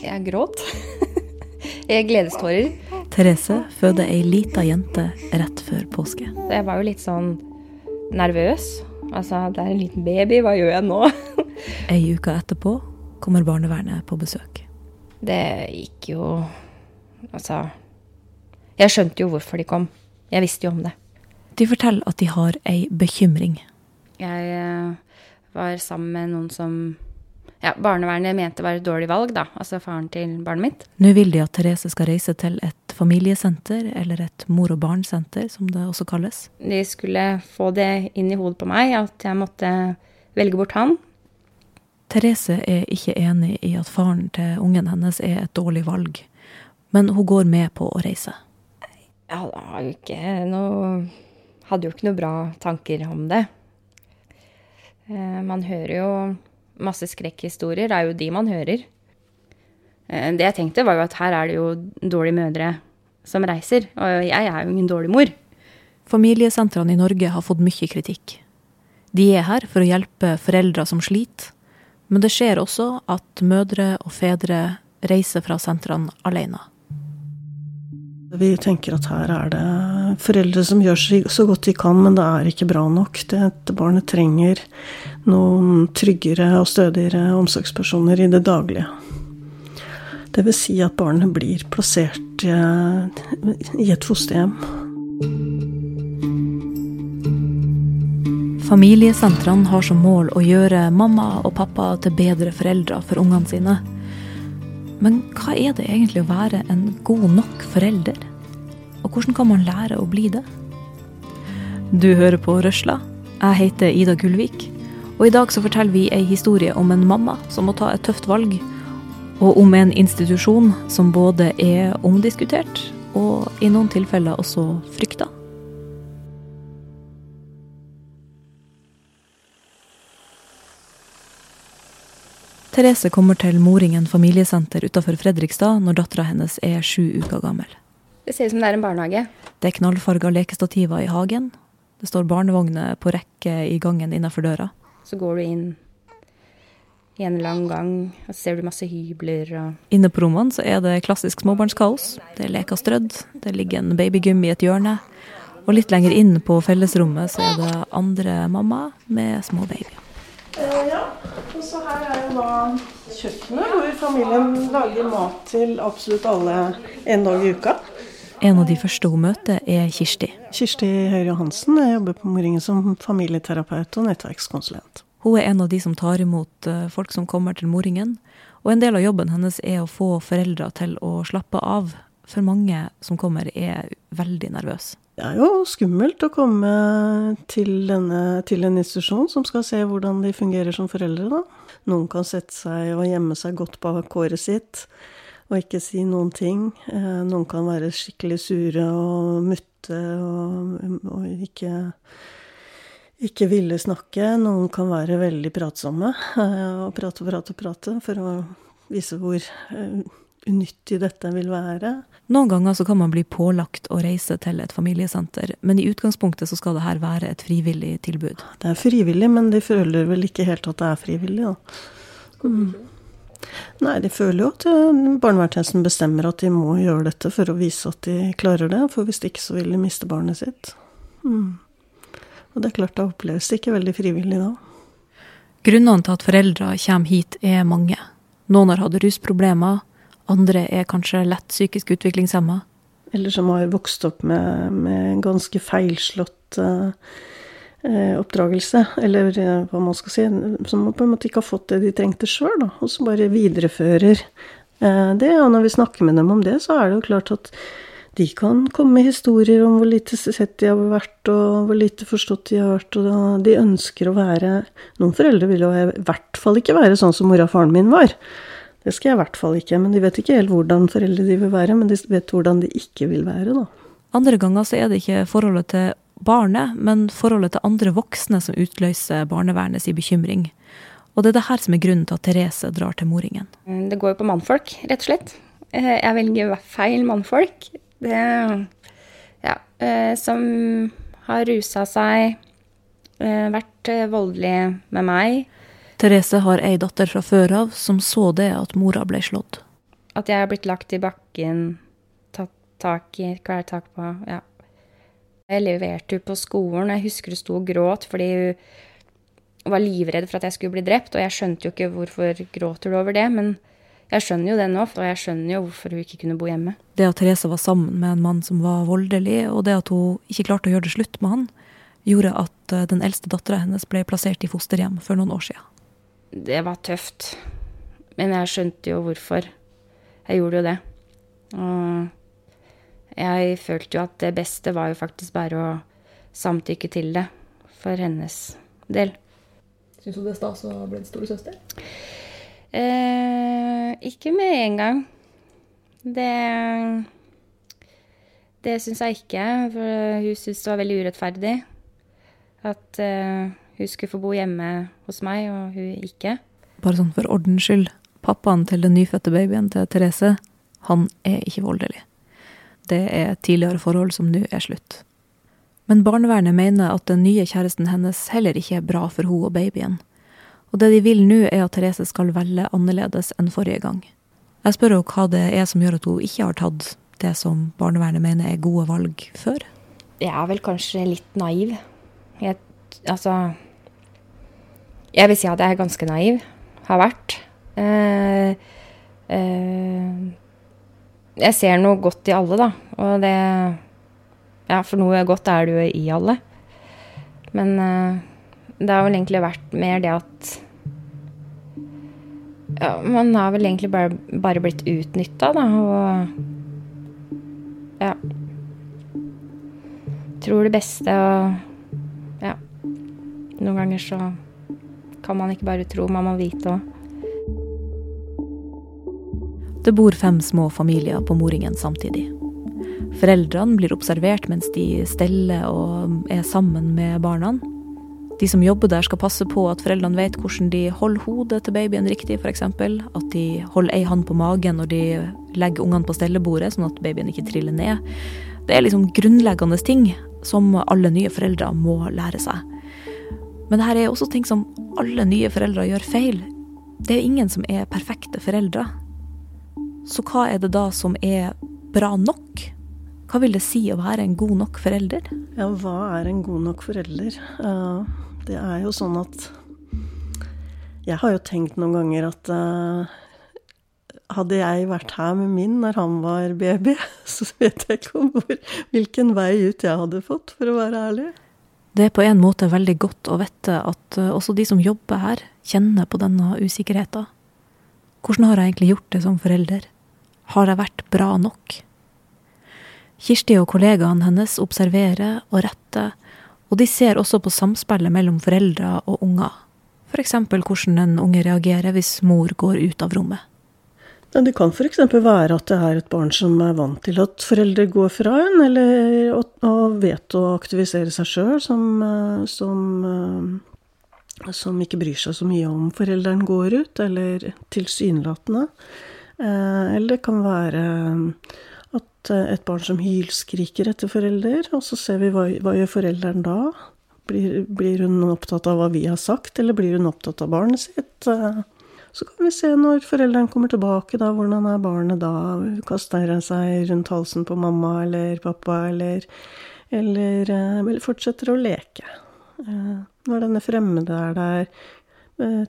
Jeg gråt. Jeg gledestårer. Therese føder ei lita jente rett før påske. Jeg var jo litt sånn nervøs. Altså, det er en liten baby, hva gjør jeg nå? Ei uke etterpå kommer barnevernet på besøk. Det gikk jo Altså Jeg skjønte jo hvorfor de kom. Jeg visste jo om det. De forteller at de har ei bekymring. Jeg eh, var sammen med noen som ja, barnevernet mente var et dårlig valg, da. Altså faren til barnet mitt. Nå vil de at Therese skal reise til et familiesenter, eller et mor og barn-senter, som det også kalles. De skulle få det inn i hodet på meg at jeg måtte velge bort han. Therese er ikke enig i at faren til ungen hennes er et dårlig valg, men hun går med på å reise. Jeg hadde jo ikke noe Hadde jo ikke noe bra tanker om det. Eh, Man hører jo masse skrekkhistorier, er jo de man hører. Eh, Det jeg tenkte, var jo at her er det jo dårlige mødre som reiser, og jeg er jo ingen dårlig mor. Familiesentrene i Norge har fått mye kritikk. De er her for å hjelpe foreldre som sliter, men det skjer også at mødre og fedre reiser fra sentrene alene. Vi tenker at her er det foreldre som gjør så- godt de kan, men det er ikke bra nok. Dette barnet trenger noen tryggere og stødigere omsorgspersoner i det daglige. Det vil si at barnet blir plassert eh, i et fosterhjem. Familiesentrene har som mål å gjøre mamma og pappa til bedre foreldre for ungene sine. Men hva er det egentlig å være en god nok forelder? Og hvordan kan man lære å bli det? Du hører på Røsla. Jeg heter Ida Gullvik. Og i dag så forteller vi ei historie om en mamma som må ta et tøft valg. Og om en institusjon som både er omdiskutert og i noen tilfeller også frykta. Therese kommer til Moringen familiesenter utenfor Fredrikstad når dattera hennes er sju uker gammel. Det ser ut som det er en barnehage. Det er knallfarga lekestativer i hagen. Det står barnevogner på rekke i gangen innenfor døra. Så går du inn i en lang gang, og så ser du masse hybler og Inne på rommene så er det klassisk småbarnskaos. Det er leker strødd, det ligger en babygym i et hjørne. Og litt lenger inn på fellesrommet så er det andre mamma med små babyer. Ja, og så her er jo da kjøkkenet, hvor familien lager mat til absolutt alle en dag i uka. En av de første hun møter, er Kirsti. Kirsti Høyre Hansen, jeg jobber på Moringen som familieterapeut og nettverkskonsulent. Hun er en av de som tar imot eh, folk som kommer til Moringen. Og en del av jobben hennes er å få foreldre til å slappe av. For mange som kommer, er veldig nervøse. Det er jo skummelt å komme til, denne, til en institusjon som skal se hvordan de fungerer som foreldre, da. Noen kan sette seg og gjemme seg godt bak håret sitt og ikke si noen ting. Eh, Noen kan være skikkelig sure og mutte og, og ikke, ikke ville snakke. Noen kan være veldig pratsomme eh, og prate og prate og prate for å vise hvor eh, unyttig dette vil være. Noen ganger så kan man bli pålagt å reise til et familiesenter, men i utgangspunktet så skal det her være et frivillig tilbud. Det er frivillig, men de føler vel ikke helt at det er frivillig, da. Mm. Nei, de føler jo at eh, barnevernstjenesten bestemmer at de må gjøre dette for å vise at de klarer det, for hvis ikke så vil de miste barnet sitt. Mm. Og det er klart, da oppleves det ikke veldig frivillig da. Grunnene til at foreldre kommer hit er mange. Noen har hatt rusproblemer, andre er kanskje lett psykisk utviklingshemma. Eller som har vokst opp med, med ganske feilslått eh, oppdragelse. Eller uh, hva man skal si. Som på en måte ikke har fått det de trengte sjøl. Og som bare viderefører uh, det. Og når vi snakker med dem om det, så er det jo klart at de kan komme med historier om hvor lite sett de har vært, og hvor lite forstått de har vært. Og de ønsker å være Noen foreldre vil jo i hvert fall ikke være sånn som mora og faren min var. Det skal jeg i hvert fall ikke. Men de vet ikke helt hvordan foreldre de vil være, men de vet hvordan de ikke vil være, da. Andre ganger så er det ikke forholdet til barnet, men forholdet til andre voksne som utløser barnevernets bekymring. Og det er det her som er grunnen til at Therese drar til Moringen. Det går jo på mannfolk, rett og slett. Eh, Jeg velger feil mannfolk. Det Ja. eh, Som har rusa seg, eh, vært voldelig med meg. Therese har ei datter fra før av som så det at mora ble slått. At jeg har blitt lagt i bakken, tatt tak i, kvelertak på, ja. Jeg leverte henne på skolen, jeg husker hun sto og gråt fordi hun var livredd for at jeg skulle bli drept, og jeg skjønte jo ikke hvorfor gråter du over det, men jeg skjønner jo det nå, og jeg skjønner jo hvorfor hun ikke kunne bo hjemme. Det at Therese var sammen med en mann som var voldelig, og det at hun ikke klarte å gjøre det slutt med han, gjorde at eh, den eldste dattera hennes ble plassert i fosterhjem for noen år siden. Det var tøft, men jeg skjønte jo hvorfor. Jeg gjorde jo det. Og jeg følte jo at det beste var jo faktisk bare å samtykke til det for hennes del. Syns du det er stas å bli storesøster? Eh, ikke med en gang. Det Det syns jeg ikke. For hun syntes det var veldig urettferdig at eh, hun skulle få bo hjemme hos meg, og hun ikke. Bare sånn for ordens skyld. Pappaen til den nyfødte babyen til Therese, han er ikke voldelig. Det er tidligere forhold som nå er slutt. Men barnevernet mener at den nye kjæresten hennes heller ikke er bra for hun og babyen. Og det de vil nå, er at Therese skal velge annerledes enn forrige gang. Jeg spør henne hva det er som gjør at hun ikke har tatt det som barnevernet mener er gode valg før. Jeg er vel kanskje litt naiv. Jeg, altså Jeg vil si at jeg er ganske naiv. Har vært. Eh, eh, jeg ser noe godt i alle, da. Og det Ja, for noe godt er det jo i alle. Men eh, det har vel egentlig vært mer det at ja, Man har vel egentlig bare, bare blitt utnytta, da, og Ja. Tror det beste og Ja. Noen ganger så kan man ikke bare tro, man må vite òg. Det bor fem små familier på Moringen samtidig. Foreldrene blir observert mens de steller og er sammen med barna. De som jobber der skal passe på at foreldrene vet hvordan de holder hodet til babyen riktig, f.eks. At de holder ei hånd på magen når de legger ungene på stellebordet, sånn at babyen ikke triller ned. Det er liksom grunnleggende ting som alle nye foreldre må lære seg. Men dette er også ting som alle nye foreldre gjør feil. Det er ingen som er perfekte foreldre. Så hva er det da som er bra nok? Hva vil det si å være en god nok forelder? Ja, hva er en god nok forelder? Uh, det er jo sånn at Jeg har jo tenkt noen ganger at uh, hadde jeg vært her med min når han var baby, så vet jeg ikke hvor, hvilken vei ut jeg hadde fått, for å være ærlig. Det er på en måte veldig godt å vite at uh, også de som jobber her, kjenner på denne usikkerheten. Hvordan har jeg egentlig gjort det som forelder? Har jeg vært bra nok? Kirsti og kollegaene hennes observerer og retter og de ser også på samspillet mellom foreldre og unger. F.eks. hvordan en unge reagerer hvis mor går ut av rommet. Det kan f.eks. være at det er et barn som er vant til at foreldre går fra en, eller og vet å aktivisere seg sjøl, som, som, som, ikke bryr seg så mye om forelderen går ut, eller tilsynelatende. Eh, eller det kan være at eh, et barn som hylskriker etter forelder, og så ser vi hva, hva gjør forelderen da? Blir, blir, hun opptatt av hva vi har sagt, eller blir hun opptatt av barnet sitt? Eh, så kan vi se når forelderen kommer tilbake, da, hvordan er barnet da? Kaster han seg rundt halsen på mamma eller pappa, eller, eller, eh, eller fortsetter å leke? Når denne fremmede er der,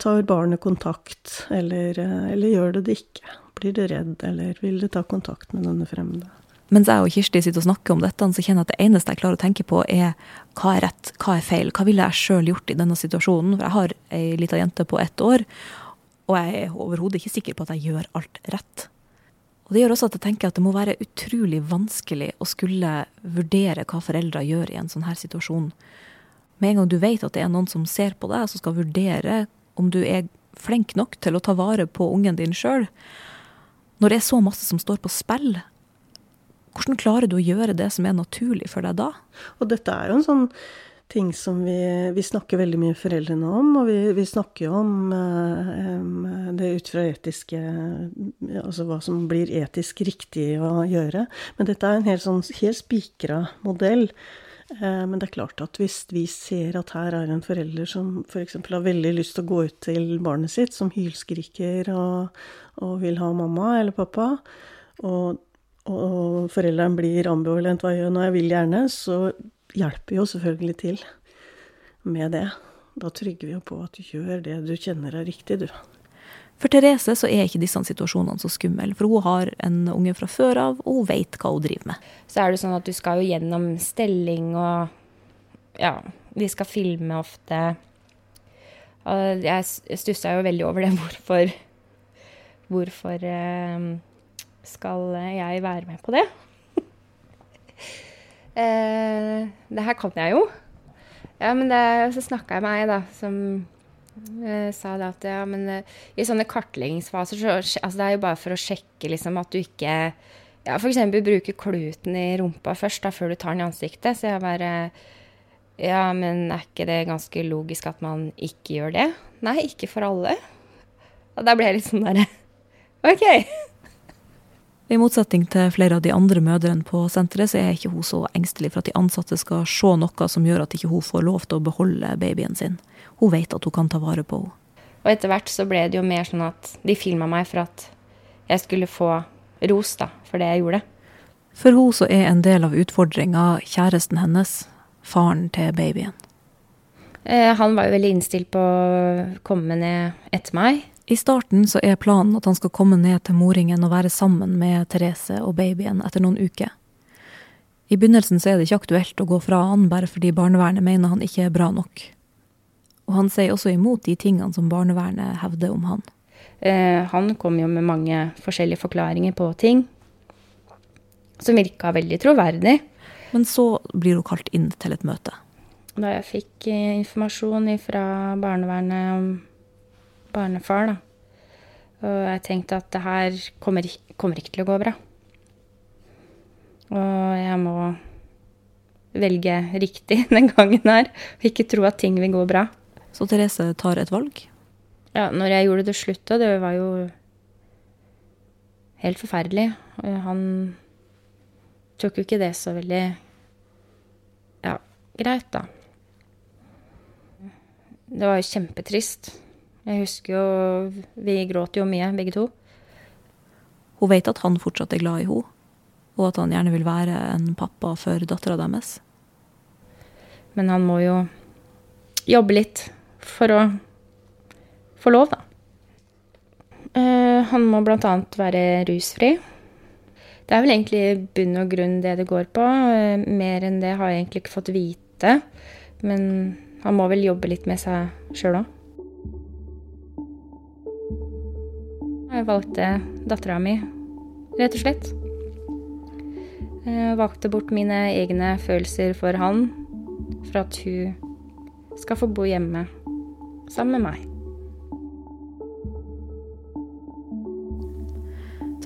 tar barnet kontakt, eller, eller gjør det det ikke? Blir det redd, eller vil det ta kontakt med denne fremmede? Mens jeg og Kirsti sitter og snakker om dette, så kjenner jeg at det eneste jeg klarer å tenke på, er hva er rett, hva er feil? Hva ville jeg sjøl gjort i denne situasjonen? For jeg har ei lita jente på ett år, og jeg er overhodet ikke sikker på at jeg gjør alt rett. Og Det gjør også at jeg tenker at det må være utrolig vanskelig å skulle vurdere hva foreldre gjør i en sånn her situasjon. Med en gang du vet at det er noen som ser på deg, som skal vurdere om du er flink nok til å ta vare på ungen din sjøl, når det er så masse som står på spill, hvordan klarer du å gjøre det som er naturlig for deg da? Og dette er jo en sånn ting som vi, vi snakker veldig mye foreldrene om, og vi, vi snakker jo om uh, det ut fra etiske Altså hva som blir etisk riktig å gjøre. Men dette er en helt sånn helt spikra modell. Uh, men det er klart at hvis vi ser at her er en forelder som f.eks. For har veldig lyst til å gå ut til barnet sitt, som hylskriker og, og vil ha mamma eller pappa, og, og foreldrene blir ambivalent hva gjør når jeg vil gjerne, så hjelper jo selvfølgelig til med det. Da trygger vi jo på at du gjør det du kjenner er riktig, du. For Therese så er ikke disse situasjonene så skumle, for hun har en unge fra før av, og hun vet hva hun driver med. Så er det sånn at du skal jo gjennom stelling og Ja, vi skal filme ofte. Og jeg stussa jo veldig over det. Hvorfor Hvorfor eh, skal jeg være med på det? Eh, det her kan jeg jo. Ja, men det, så snakka jeg med ei, da, som eh, sa det at ja, men eh, i sånne kartleggingsfaser så altså, Det er jo bare for å sjekke liksom at du ikke ja, F.eks. bruker kluten i rumpa først da, før du tar den i ansiktet. Så jeg bare Ja, men er ikke det ganske logisk at man ikke gjør det? Nei, ikke for alle. Og da ble jeg litt sånn derre OK. I motsetning til flere av de andre mødrene på senteret, så er ikke hun så engstelig for at de ansatte skal se noe som gjør at ikke hun får lov til å beholde babyen sin. Hun vet at hun kan ta vare på henne. Og etter hvert så ble det jo mer sånn at de filma meg for at jeg skulle få ros da, for det jeg gjorde. For hun så er en del av utfordringa kjæresten hennes, faren til babyen. Eh, han var jo veldig innstilt på å komme ned etter meg. I starten så er planen at han skal komme ned til moringen og være sammen med Therese og babyen etter noen uker. I begynnelsen så er det ikke aktuelt å gå fra han bare fordi barnevernet mener han ikke er bra nok. Og han sier også imot de tingene som barnevernet hevder om han. Eh, han kom jo med mange forskjellige forklaringer på ting som virka veldig troverdig. Men så blir hun kalt inn til et møte. Da jeg fikk eh, informasjon fra barnevernet om barnefar, da. Og jeg tenkte at det her kommer, kommer ikke til å gå bra. Og jeg må velge riktig den gangen her, og ikke tro at ting vil gå bra. Så Therese tar et valg. Ja, når jeg gjorde det slutt, da, det var jo helt forferdelig. Han tok jo ikke det så veldig ja, greit, da. Det var jo kjempetrist. Jeg husker jo Vi gråt jo mye, begge to. Hun vet at han fortsatt er glad i henne, og at han gjerne vil være en pappa for dattera deres. Men han må jo jobbe litt for å få lov, da. Uh, han må bl.a. være rusfri. Det er vel egentlig bunn og grunn det det går på. Uh, mer enn det har jeg egentlig ikke fått vite. Men han må vel jobbe litt med seg sjøl òg. Jeg valgte dattera mi, rett og slett. Jeg valgte bort mine egne følelser for han, for at hun skal få bo hjemme sammen med meg.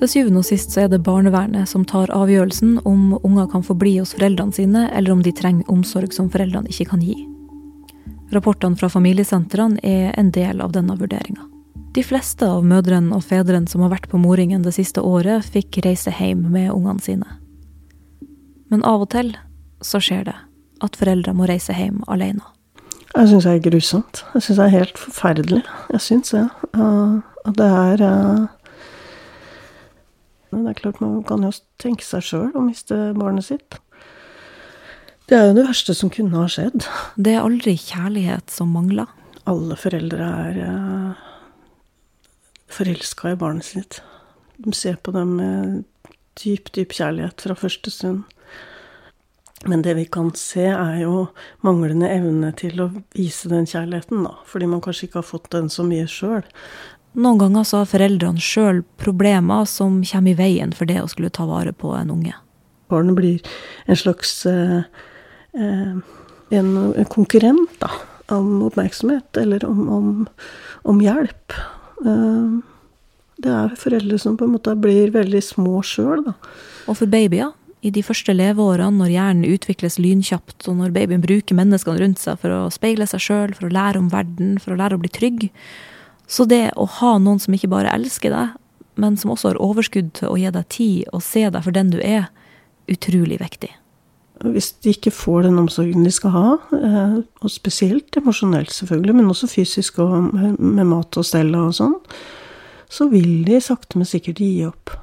Til syvende og sist så er det barnevernet som tar avgjørelsen om unger kan få bli hos foreldrene sine, eller om de trenger omsorg som foreldrene ikke kan gi. Rapportene fra familiesentrene er en del av denne vurderinga. De fleste av mødrene og fedrene som har vært på Moringen det siste året, fikk reise hjem med ungene sine. Men av og til så skjer det at foreldre må reise hjem alene. Jeg syns det er grusomt. Jeg syns det er helt forferdelig. Jeg syns det. At det er uh, Det er klart man kan jo tenke seg sjøl å miste barnet sitt. Det er jo det verste som kunne ha skjedd. Det er aldri kjærlighet som mangler. Alle foreldre er uh, forelska i barnet sitt. De ser på dem med dyp, dyp kjærlighet fra første stund. Men det vi kan se, er jo manglende evne til å vise den kjærligheten, da. Fordi man kanskje ikke har fått den så mye sjøl. Noen ganger så har foreldrene sjøl problemer som kommer i veien for det å skulle ta vare på en unge. Barnet blir en slags eh, eh, en, konkurrent, da. Om oppmerksomhet, eller om, om, om hjelp. Eh, det er foreldre som på en måte blir veldig små sjøl, da. Og for babyer i de første leveårene, når hjernen utvikles lynkjapt, og når babyen bruker menneskene rundt seg for å speile seg sjøl, for å lære om verden, for å lære å bli trygg. Så det å ha noen som ikke bare elsker deg, men som også har overskudd til å gi deg tid og se deg for den du er, utrolig viktig. Hvis de ikke får den omsorgen de skal ha, eh, og spesielt emosjonelt selvfølgelig, men også fysisk og med mat og stell og sånn, så vil de sakte, men sikkert gi opp.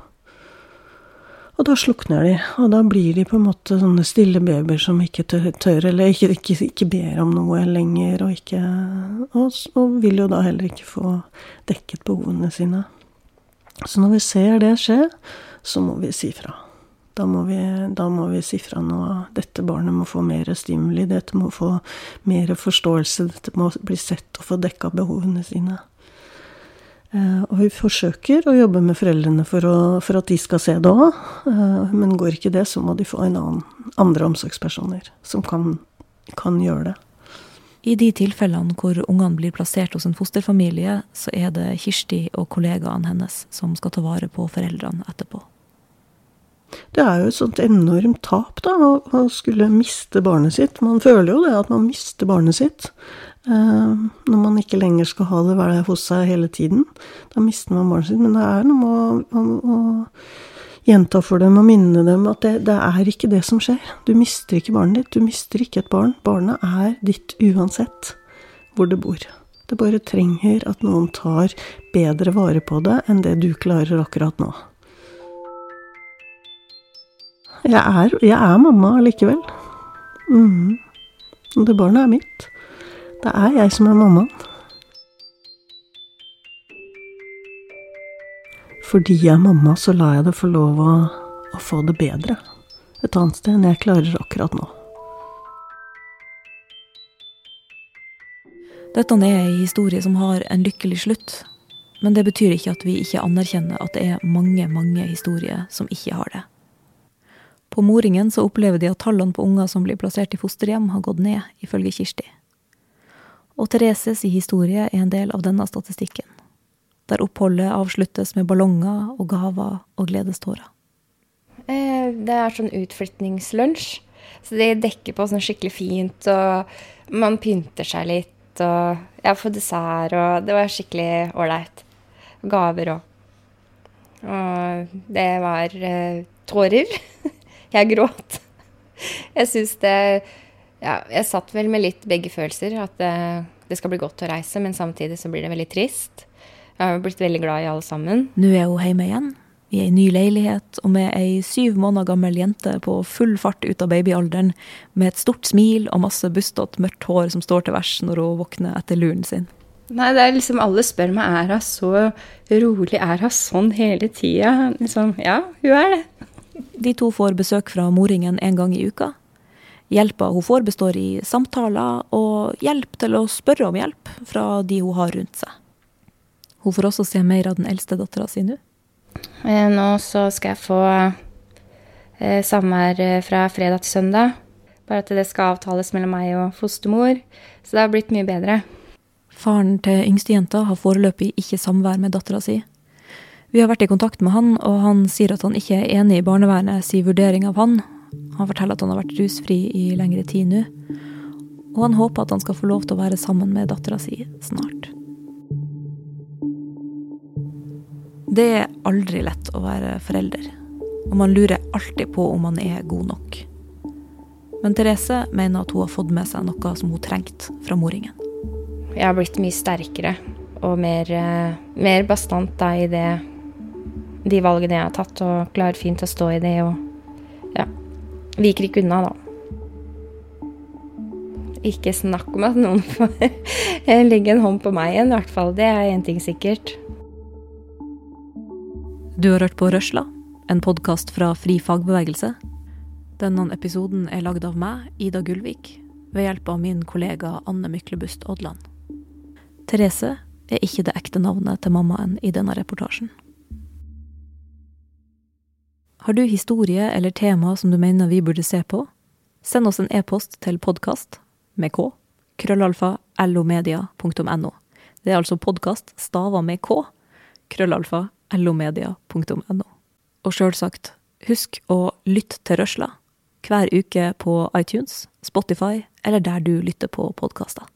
Og da slukner de, og da blir de på en måte sånne stille babyer som ikke tør, eller ikke, ikke, ikke ber om noe lenger, og ikke og, og, vil jo da heller ikke få dekket behovene sine. Så når vi ser det skje, så må vi si fra. Da må vi, da må vi si fra nå. Dette barnet må få mer stimuli, dette må få mer forståelse, dette må bli sett og få dekka behovene sine. Eh, og vi forsøker å jobbe med foreldrene for, å, for at de skal se det òg. Eh, men går ikke det, så må de få en annen, andre omsorgspersoner som kan, kan gjøre det. I de tilfellene hvor ungene blir plassert hos en fosterfamilie, så er det Kirsti og kollegaene hennes som skal ta vare på foreldrene etterpå. Det er jo et sånt enormt tap, da, å skulle miste barnet sitt. Man føler jo det, at man mister barnet sitt. Eh, når man ikke lenger skal ha det være hos seg hele tiden. Da mister man barnet sitt. Men det er noe med å, å, å gjenta for dem og minne dem at det, det, er ikke det som skjer. Du mister ikke barnet ditt. Du mister ikke et barn. Barnet er ditt uansett hvor det bor. Det bare trenger at noen tar bedre vare på det enn det du klarer akkurat nå. Jeg er, jeg er mamma allikevel. Mm. Det barnet er mitt. Det er jeg som er mammaen. Fordi jeg er mamma, så lar jeg det få lov å, å få det bedre et annet sted enn jeg klarer akkurat nå. Dette er ei historie som har en lykkelig slutt. Men det betyr ikke at vi ikke anerkjenner at det er mange, mange historier som ikke har det. På Moringen så opplever de at tallene på unger som blir plassert i fosterhjem, har gått ned, ifølge Kirsti. Og Thereses historie er en del av denne statistikken, der oppholdet avsluttes med ballonger og gaver og gledestårer. Eh, det er sånn utflytningslunsj, så de dekker på sånn skikkelig fint, og man pynter seg litt, og jeg får dessert, og det var skikkelig ålreit. Gaver òg. Og det var eh, tårer. Jeg gråt. Jeg syns det ja, jeg satt vel med litt begge følelser. At det, det, skal bli godt å reise, men samtidig så blir det veldig trist. Jeg har blitt veldig glad i alle sammen. Nå er hun hjemme igjen, i ei ny leilighet, og med ei syv måneder gammel jente på full fart ut av babyalderen, med et stort smil og masse bustete, mørkt hår som står til vers når hun våkner etter luren sin. Nei, det er liksom Alle spør meg er hun så rolig, er hun sånn hele tida? Liksom, ja, hun er det. De to får besøk fra moringen en gang i uka. Hjelpa hun får, består i samtaler og hjelp til å spørre om hjelp fra de hun har rundt seg. Hun får også se mer av den eldste dattera si nå. Eh, nå så skal jeg få eh, samvær eh, fra fredag til søndag. Bare at det skal avtales mellom meg og fostermor. Så det har blitt mye bedre. Faren til yngstejenta har foreløpig ikke samvær med dattera si. Vi har vært i kontakt med han, og han sier at han ikke er enig i barnevernet sin vurdering av han, han forteller at han har vært rusfri i lengre tid nå. Og han håper at han skal få lov til å være sammen med dattera si snart. Det er aldri lett å være forelder, og man lurer alltid på om man er god nok. Men Therese mener at hun har fått med seg noe som hun trengte fra moringen. Jeg har blitt mye sterkere og mer, eh, mer bastant i det, de valgene jeg har tatt, og klarer fint å stå i det. og ja, Viker ikke unna, da. Ikke snakk om at noen får legge en hånd på meg igjen, i hvert fall. Det er én ting sikkert. Du har hørt på Røsla, en podkast fra Fri fagbevegelse. Denne episoden er lagd av meg, Ida Gullvik, ved hjelp av min kollega Anne Myklebust Odland. Therese er ikke det ekte navnet til mammaen i denne reportasjen. Har du historie eller tema som du mener vi burde se på? Send oss en e-post til podkast med k krøllalfa lomedia.no. Det er altså podkast stava med k krøllalfa lomedia.no. Og sjølsagt, husk å lytte til Røsla hver uke på iTunes, Spotify eller der du lytter på podkaster.